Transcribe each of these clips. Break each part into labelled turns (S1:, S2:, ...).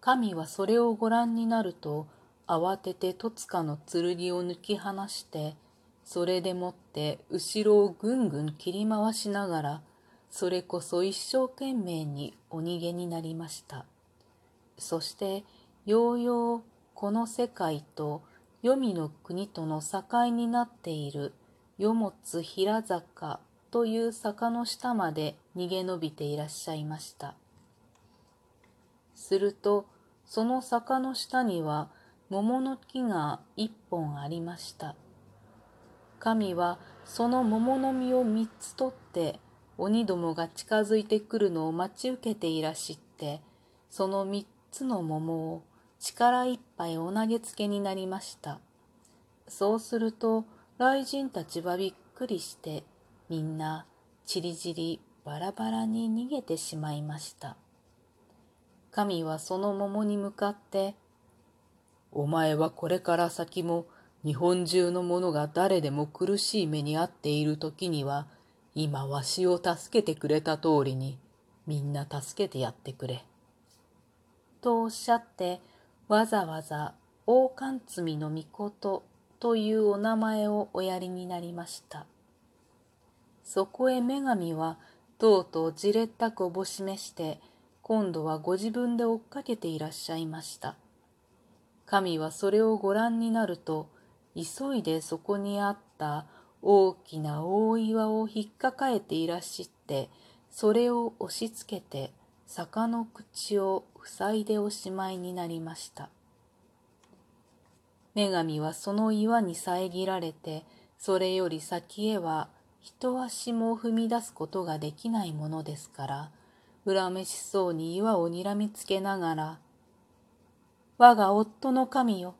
S1: 神はそれをご覧になると、慌てて戸塚の剣を抜き放して、それでもって後ろをぐんぐん切り回しながら、それこそ一生懸命にお逃げになりました。そして、ようようこの世界と黄泉の国との境になっている与物平坂という坂の下まで逃げ延びていらっしゃいました。すると、その坂の下には桃の木が一本ありました。神はその桃の実を三つ取って鬼どもが近づいてくるのを待ち受けていらしって、その三つの桃を力いっぱいお投げつけになりました。そうすると、雷神たちはびっくりして、みんなちりぢりバラバラに逃げてしまいました。神はその桃に向かって、お前はこれから先も日本中の者が誰でも苦しい目に遭っている時には、今わしを助けてくれた通りに、みんな助けてやってくれ。とおっしゃって、わざわざ王冠積の御事というお名前をおやりになりました。そこへ女神はとうとうじれったくおぼしめして、今度はご自分で追っかけていらっしゃいました。神はそれをご覧になると、急いでそこにあった大きな大岩を引っかかえていらっしって、それを押しつけて坂の口を塞いでおしまいになりました。女神はその岩に遮られて、それより先へは一足も踏み出すことができないものですから、恨めしそうに岩をにらみつけながら、我が夫の神よ、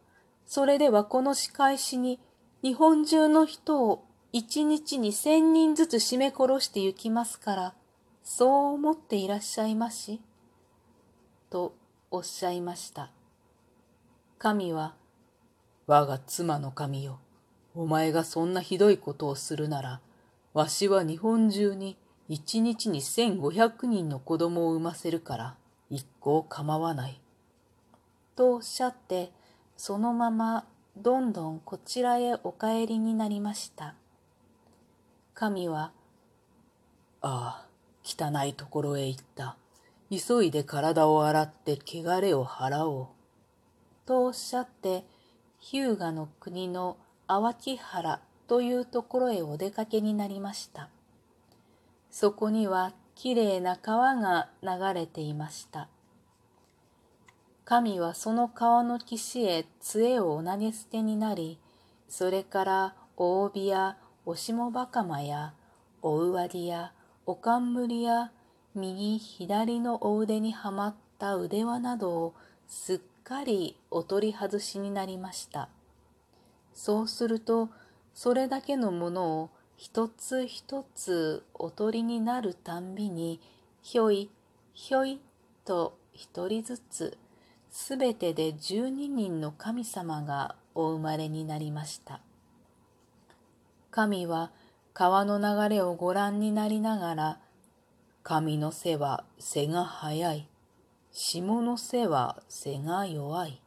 S1: それではこの仕返しに日本中の人を一日に千人ずつ締め殺して行きますから、そう思っていらっしゃいまし。とおっしゃいました。神は、我が妻の神よ、お前がそんなひどいことをするなら、わしは日本中に一日に千五百人の子供を産ませるから、一向構わない。とおっしゃって、そのままどんどんこちらへお帰りになりました。神は、ああ、汚いところへ行った。急いで体を洗って汚れを払おう。とおっしゃって、日向の国の淡木原というところへお出かけになりました。そこにはきれいな川が流れていました。神はその川の岸へ杖をお投げ捨てになり、それから大帯やおしもばかまや、おうわりや、おかんむりや、右左のお腕にはまった腕輪などをすっかりお取り外しになりました。そうすると、それだけのものを一つ一つお取りになるたんびに、ひょい、ひょいと一人ずつすべてで十二人の神様がお生まれになりました。神は川の流れをご覧になりながら、神の背は背が速い、下の背は背が弱い。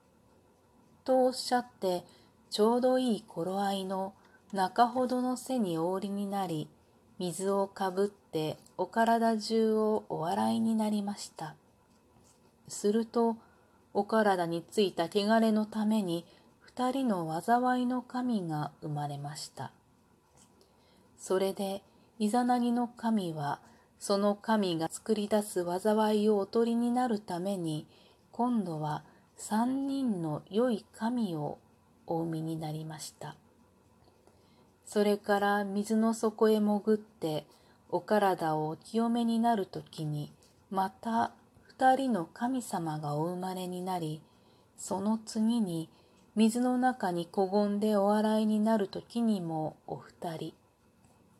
S1: とおっしゃって、ちょうどいい頃合いの中ほどの背におりになり、水をかぶってお体中をお笑いになりました。すると、お体についた汚れのために二人の災いの神が生まれました。それで、イザナギの神は、その神が作り出す災いをおとりになるために、今度は三人の良い神をお生みになりました。それから水の底へ潜って、お体をお清めになるときに、また二人の神様がお生まれになり、その次に水の中にこごんでお洗いになる時にもお二人、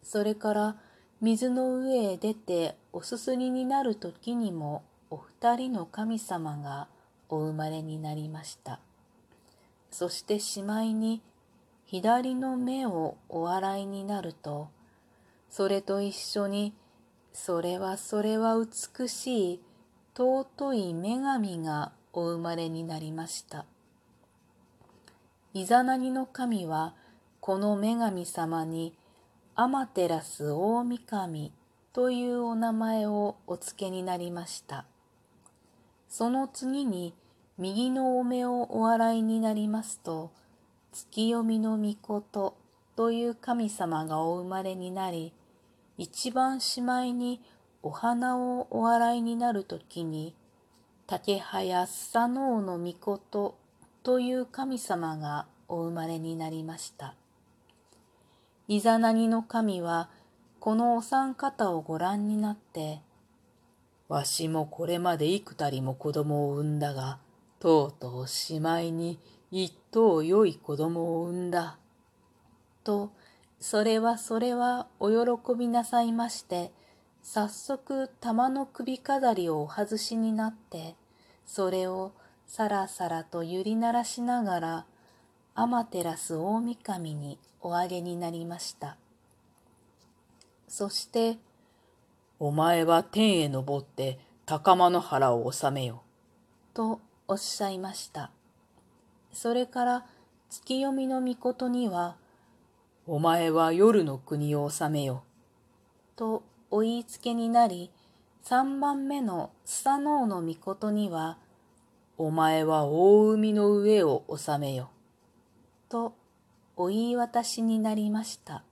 S1: それから水の上へ出ておすすりになる時にもお二人の神様がお生まれになりました。そしてしまいに左の目をお洗いになると、それと一緒に、それはそれは美しい尊い女神がお生まれになりました。イザナギの神はこの女神様にアマテラス大神というお名前をお付けになりました。その次に右のお目をお洗いになりますと、月読みの御事という神様がお生まれになり、一番しまいにお花をお洗いになるときに、竹早スサノオの御事という神様がお生まれになりました。イザナギの神は、このお三方をご覧になって、わしもこれまで幾たりも子供を産んだが、とうとうしまいに一頭良い子供を産んだ。と、それはそれはお喜びなさいまして、早速玉の首飾りをお外しになって、それをさらさらと揺り鳴らしながら、アマテラス大神におあげになりました。そして、お前は天へ登って高間の原を治めよ。とおっしゃいました。それから月読みの御事には、お前は夜の国を治めよ。とお言いつけになり、三番目のスサノオの御事には、お前は大海の上を治めよ。とお言い渡しになりました。